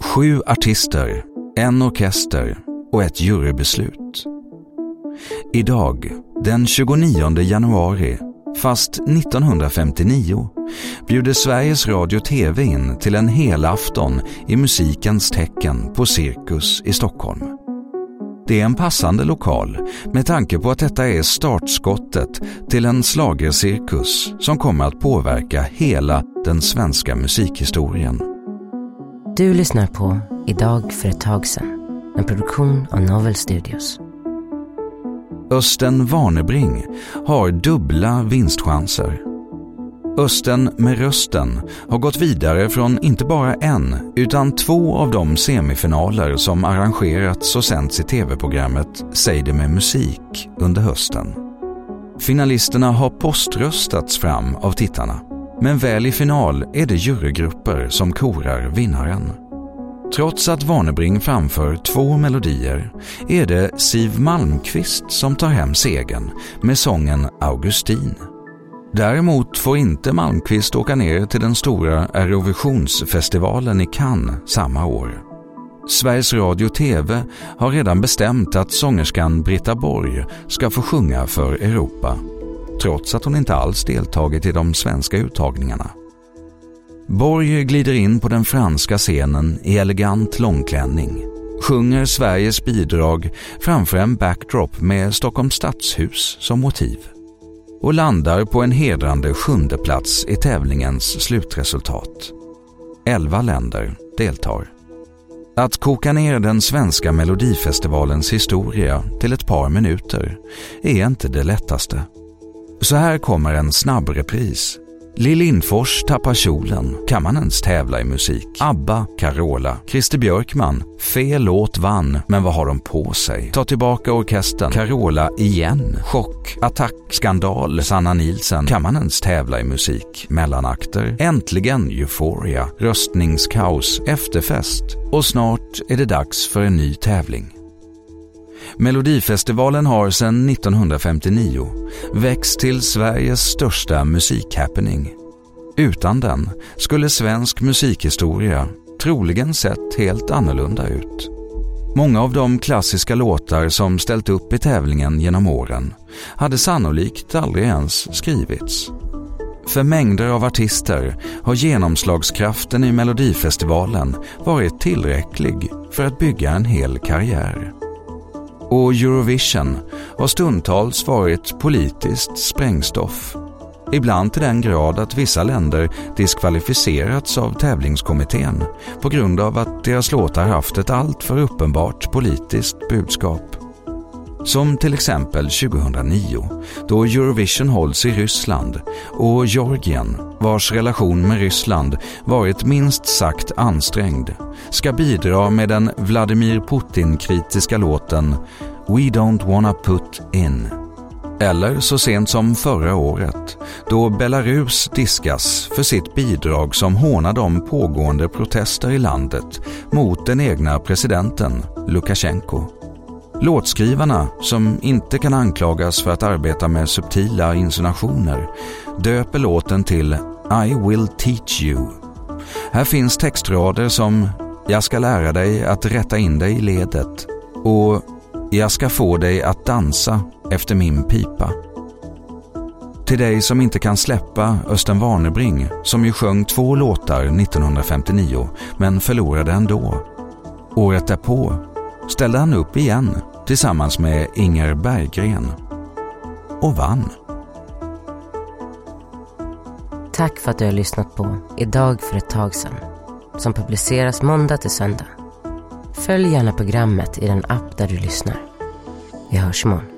Sju artister, en orkester och ett jurybeslut. Idag, den 29 januari, fast 1959, bjuder Sveriges Radio TV in till en helafton i musikens tecken på Cirkus i Stockholm. Det är en passande lokal med tanke på att detta är startskottet till en slagercirkus som kommer att påverka hela den svenska musikhistorien. Du lyssnar på Idag för ett tag sedan, en produktion av Novel Studios. Östen Warnerbring har dubbla vinstchanser. Östen med rösten har gått vidare från inte bara en utan två av de semifinaler som arrangerats och sänds i tv-programmet Säg det med musik under hösten. Finalisterna har poströstats fram av tittarna, men väl i final är det jurygrupper som korar vinnaren. Trots att Warnerbring framför två melodier är det Siv Malmqvist som tar hem segern med sången Augustin. Däremot får inte Malmqvist åka ner till den stora Eurovisionsfestivalen i Cannes samma år. Sveriges Radio TV har redan bestämt att sångerskan Britta Borg ska få sjunga för Europa, trots att hon inte alls deltagit i de svenska uttagningarna. Borg glider in på den franska scenen i elegant långklänning, sjunger Sveriges bidrag framför en backdrop med Stockholms stadshus som motiv och landar på en hedrande sjunde plats i tävlingens slutresultat. Elva länder deltar. Att koka ner den svenska melodifestivalens historia till ett par minuter är inte det lättaste. Så här kommer en snabb repris Lill Lindfors tappar kjolen. Kan man ens tävla i musik? ABBA, Carola, Christer Björkman. Fel låt vann, men vad har de på sig? Ta tillbaka orkestern. Carola igen. Chock, attack, skandal, Sanna Nilsen. Kan man ens tävla i musik? Mellanakter. Äntligen Euphoria. Röstningskaos, efterfest. Och snart är det dags för en ny tävling. Melodifestivalen har sedan 1959 växt till Sveriges största musikhappening. Utan den skulle svensk musikhistoria troligen sett helt annorlunda ut. Många av de klassiska låtar som ställt upp i tävlingen genom åren hade sannolikt aldrig ens skrivits. För mängder av artister har genomslagskraften i Melodifestivalen varit tillräcklig för att bygga en hel karriär och Eurovision har stundtals varit politiskt sprängstoff. Ibland till den grad att vissa länder diskvalificerats av tävlingskommittén på grund av att deras låtar haft ett alltför uppenbart politiskt budskap. Som till exempel 2009 då Eurovision hålls i Ryssland och Georgien, vars relation med Ryssland varit minst sagt ansträngd, ska bidra med den Vladimir Putin-kritiska låten “We don't wanna put in” Eller så sent som förra året, då Belarus diskas för sitt bidrag som hånar de pågående protester i landet mot den egna presidenten Lukasjenko. Låtskrivarna, som inte kan anklagas för att arbeta med subtila insinuationer, döper låten till I will teach you. Här finns textrader som “Jag ska lära dig att rätta in dig i ledet” och “Jag ska få dig att dansa efter min pipa”. Till dig som inte kan släppa Östen Warnerbring, som ju sjöng två låtar 1959 men förlorade ändå. Året därpå ställde han upp igen tillsammans med Inger Berggren och vann. Tack för att du har lyssnat på Idag för ett tag sedan som publiceras måndag till söndag. Följ gärna programmet i den app där du lyssnar. Vi hörs imorgon.